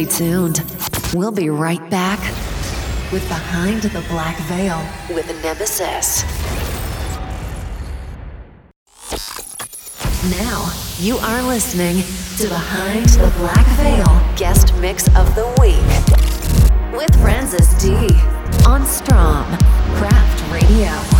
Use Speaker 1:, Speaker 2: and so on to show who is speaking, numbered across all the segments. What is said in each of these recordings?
Speaker 1: Stay tuned. We'll be right back with Behind the Black Veil with Nemesis. Now, you are listening to Behind the Black Veil guest mix of the week with Francis D on Strom Craft Radio.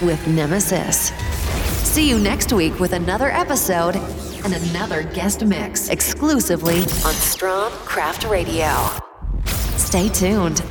Speaker 1: with Nemesis. See you next week with another episode and another guest mix exclusively on Strong Craft Radio. Stay tuned.